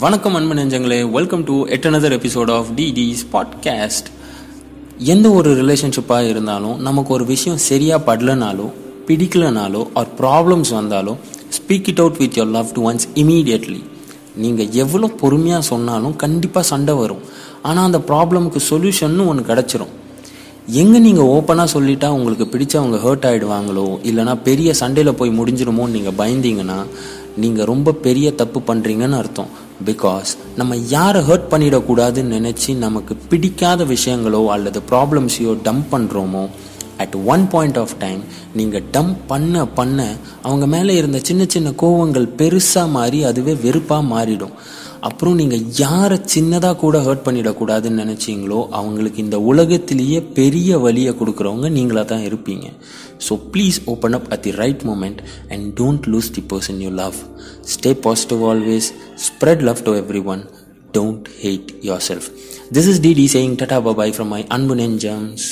வணக்கம் அன்பு நெஞ்சங்களே. Welcome to yet another episode of DD's podcast எந்த ஒரு ரிலேஷன்ஷிப்பாக இருந்தாலும் நமக்கு ஒரு விஷயம் சரியாக படலனாலோ பிடிக்கலனாலோ ஆர் ப்ராப்ளம்ஸ் வந்தாலோ speak it out with your loved ones immediately நீங்கள் எவ்வளோ பொறுமையாக சொன்னாலும் கண்டிப்பாக சண்டை வரும். ஆனால் அந்த ப்ராப்ளமுக்கு சொல்யூஷன்னு ஒன்று கிடச்சிரும். எங்கே நீங்கள் ஓப்பனாக சொல்லிட்டா உங்களுக்கு பிடிச்சவங்க ஹர்ட் ஆகிடுவாங்களோ இல்லைனா பெரிய சண்டையில் போய் முடிஞ்சிருமோன்னு நீங்கள் பயந்தீங்கன்னா நீங்கள் ரொம்ப பெரிய தப்பு பண்ணுறீங்கன்னு அர்த்தம். பிகாஸ் நம்ம யாரை ஹர்ட் பண்ணிடக்கூடாதுன்னு நினச்சி நமக்கு பிடிக்காத விஷயங்களோ அல்லது ப்ராப்ளம்ஸையோ டம்ப் பண்ணுறோமோ at one point of time நீங்கள் டம்ப் பண்ண பண்ண அவங்க மேலே இருந்த சின்ன சின்ன கோவங்கள் பெருசாக மாறி அதுவே வெறுப்பாக மாறிடும். அப்புறம் நீங்கள் யாரை சின்னதாக கூட ஹர்ட் பண்ணிடக்கூடாதுன்னு நினச்சிங்களோ அவங்களுக்கு இந்த உலகத்திலேயே பெரிய வழியை கொடுக்குறவங்க நீங்களாக தான் இருப்பீங்க. So please open up at the right moment and don't lose the person you love stay positive always spread love to everyone don't hate yourself this is DD saying tata bye bye from my அன்பு நெஞ்சம்ஸ்